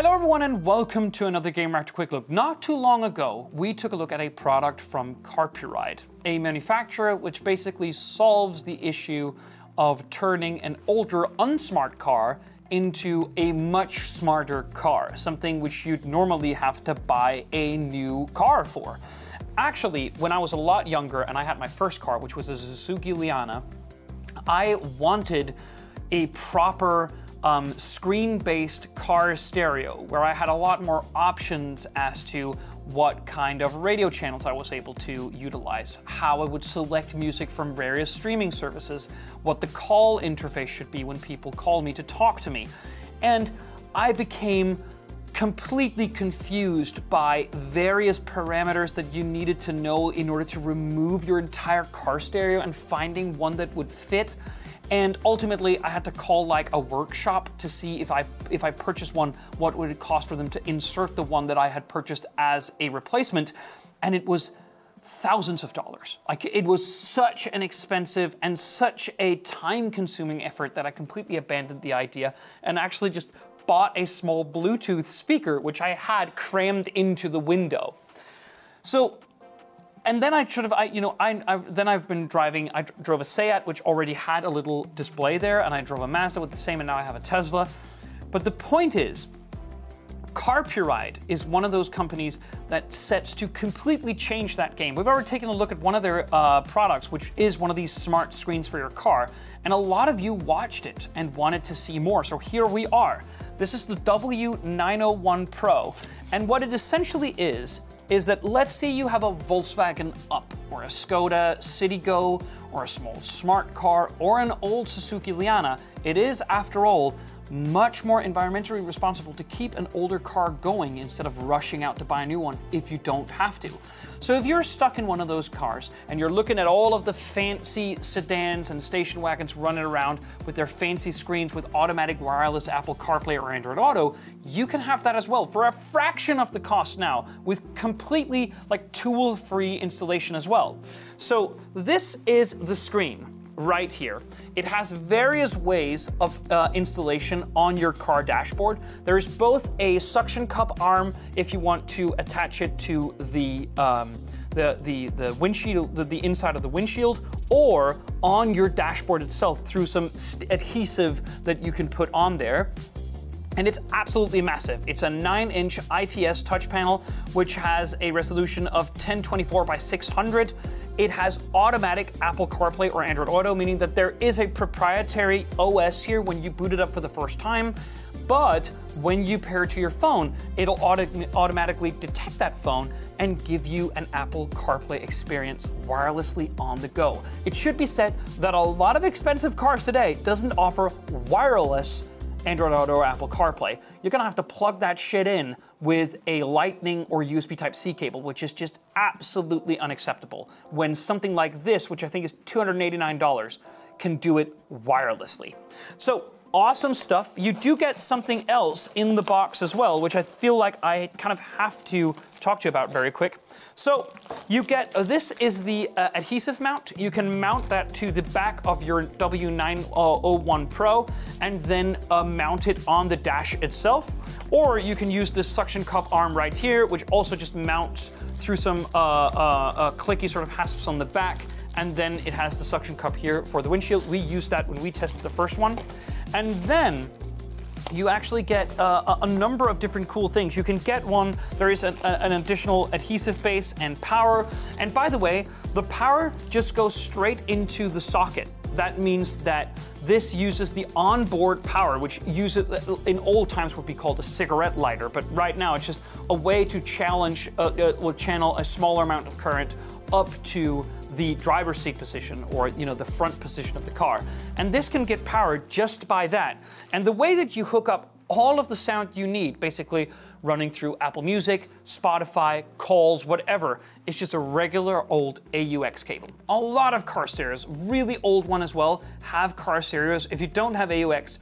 Hello everyone and welcome to another Gamereactor Quick Look. Not too long ago, we took a look at a product from Carpuride, a manufacturer which basically solves the issue of turning an older unsmart car into a much smarter car, something which you'd normally have to buy a new car for. Actually, when I was a lot younger and I had my first car, which was a Suzuki Liana, I wanted a proper um, screen-based car stereo where I had a lot more options as to what kind of radio channels I was able to utilize, how I would select music from various streaming services, what the call interface should be when people call me to talk to me. And I became completely confused by various parameters that you needed to know in order to remove your entire car stereo and finding one that would fit. And ultimately, I had to call like a workshop to see if I if I purchased one, what would it cost for them to insert the one that I had purchased as a replacement, and it was thousands of dollars. Like it was such an expensive and such a time-consuming effort that I completely abandoned the idea and actually just bought a small Bluetooth speaker, which I had crammed into the window. So and then I sort of, I, you know, I, I, then I've been driving. I drove a Seat, which already had a little display there, and I drove a Mazda with the same, and now I have a Tesla. But the point is, Carpuride is one of those companies that sets to completely change that game. We've already taken a look at one of their uh, products, which is one of these smart screens for your car, and a lot of you watched it and wanted to see more. So here we are. This is the W901 Pro, and what it essentially is is that let's say you have a Volkswagen Up or a Skoda Citigo or a small smart car or an old Suzuki Liana. It is, after all, much more environmentally responsible to keep an older car going instead of rushing out to buy a new one if you don't have to. So if you're stuck in one of those cars and you're looking at all of the fancy sedans and station wagons running around with their fancy screens with automatic wireless Apple CarPlay or Android Auto, you can have that as well for a fraction of the cost now with completely like tool-free installation as well. So this is the screen right here. It has various ways of uh, installation on your car dashboard. There is both a suction cup arm if you want to attach it to the um, the, the, the windshield, the, the inside of the windshield, or on your dashboard itself through some adhesive that you can put on there and it's absolutely massive. It's a 9 inch IPS touch panel, which has a resolution of 1024 by 600. It has automatic Apple CarPlay or Android Auto, meaning that there is a proprietary OS here when you boot it up for the first time. But when you pair it to your phone, it'll auto automatically detect that phone and give you an Apple CarPlay experience wirelessly on the go. It should be said that a lot of expensive cars today doesn't offer wireless Android Auto or Apple CarPlay, you're gonna have to plug that shit in with a Lightning or USB Type C cable, which is just absolutely unacceptable. When something like this, which I think is $289, can do it wirelessly. So awesome stuff. You do get something else in the box as well, which I feel like I kind of have to talk to you about very quick. So you get, uh, this is the uh, adhesive mount. You can mount that to the back of your W901 Pro and then uh, mount it on the dash itself. Or you can use this suction cup arm right here, which also just mounts through some uh, uh, uh, clicky sort of hasps on the back and then it has the suction cup here for the windshield. We used that when we tested the first one. And then you actually get uh, a number of different cool things. You can get one, there is an, an, additional adhesive base and power. And by the way, the power just goes straight into the socket. That means that this uses the onboard power, which uses in old times would be called a cigarette lighter, but right now it's just a way to challenge, uh, uh, channel a smaller amount of current up to the driver's seat position or you know the front position of the car. And this can get powered just by that. And the way that you hook up all of the sound you need, basically running through Apple Music, Spotify, calls, whatever, It's just a regular old AUX cable. A lot of car stereos, really old one as well, have car stereos. If you don't have AUX,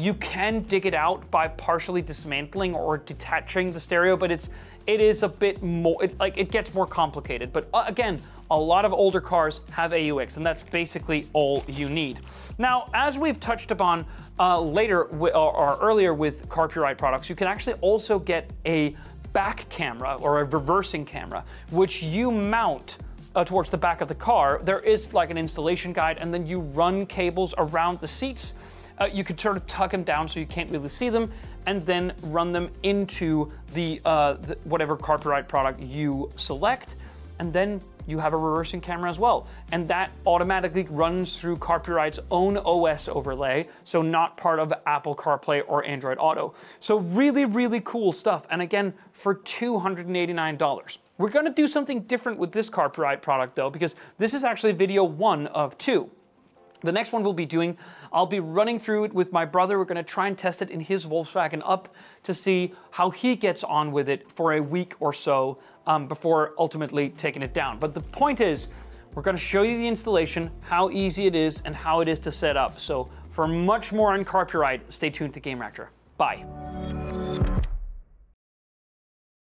You can dig it out by partially dismantling or detaching the stereo, but it's it is a bit more it, like it gets more complicated. But uh, again, a lot of older cars have AUX, and that's basically all you need. Now, as we've touched upon uh, later or, or earlier with Carpuride products, you can actually also get a back camera or a reversing camera, which you mount uh, towards the back of the car. There is like an installation guide, and then you run cables around the seats. Uh, you could sort of tuck them down so you can't really see them, and then run them into the, uh, the whatever Carpuride product you select, and then you have a reversing camera as well. And that automatically runs through Carpuride's own OS overlay, so not part of Apple CarPlay or Android Auto. So really, really cool stuff. And again, for $289. We're gonna do something different with this Carpuride product though, because this is actually video one of two. The next one we'll be doing, I'll be running through it with my brother. We're going to try and test it in his Volkswagen Up to see how he gets on with it for a week or so um, before ultimately taking it down. But the point is, we're going to show you the installation, how easy it is, and how it is to set up. So for much more on Carpuride, stay tuned to Gamereactor. Bye.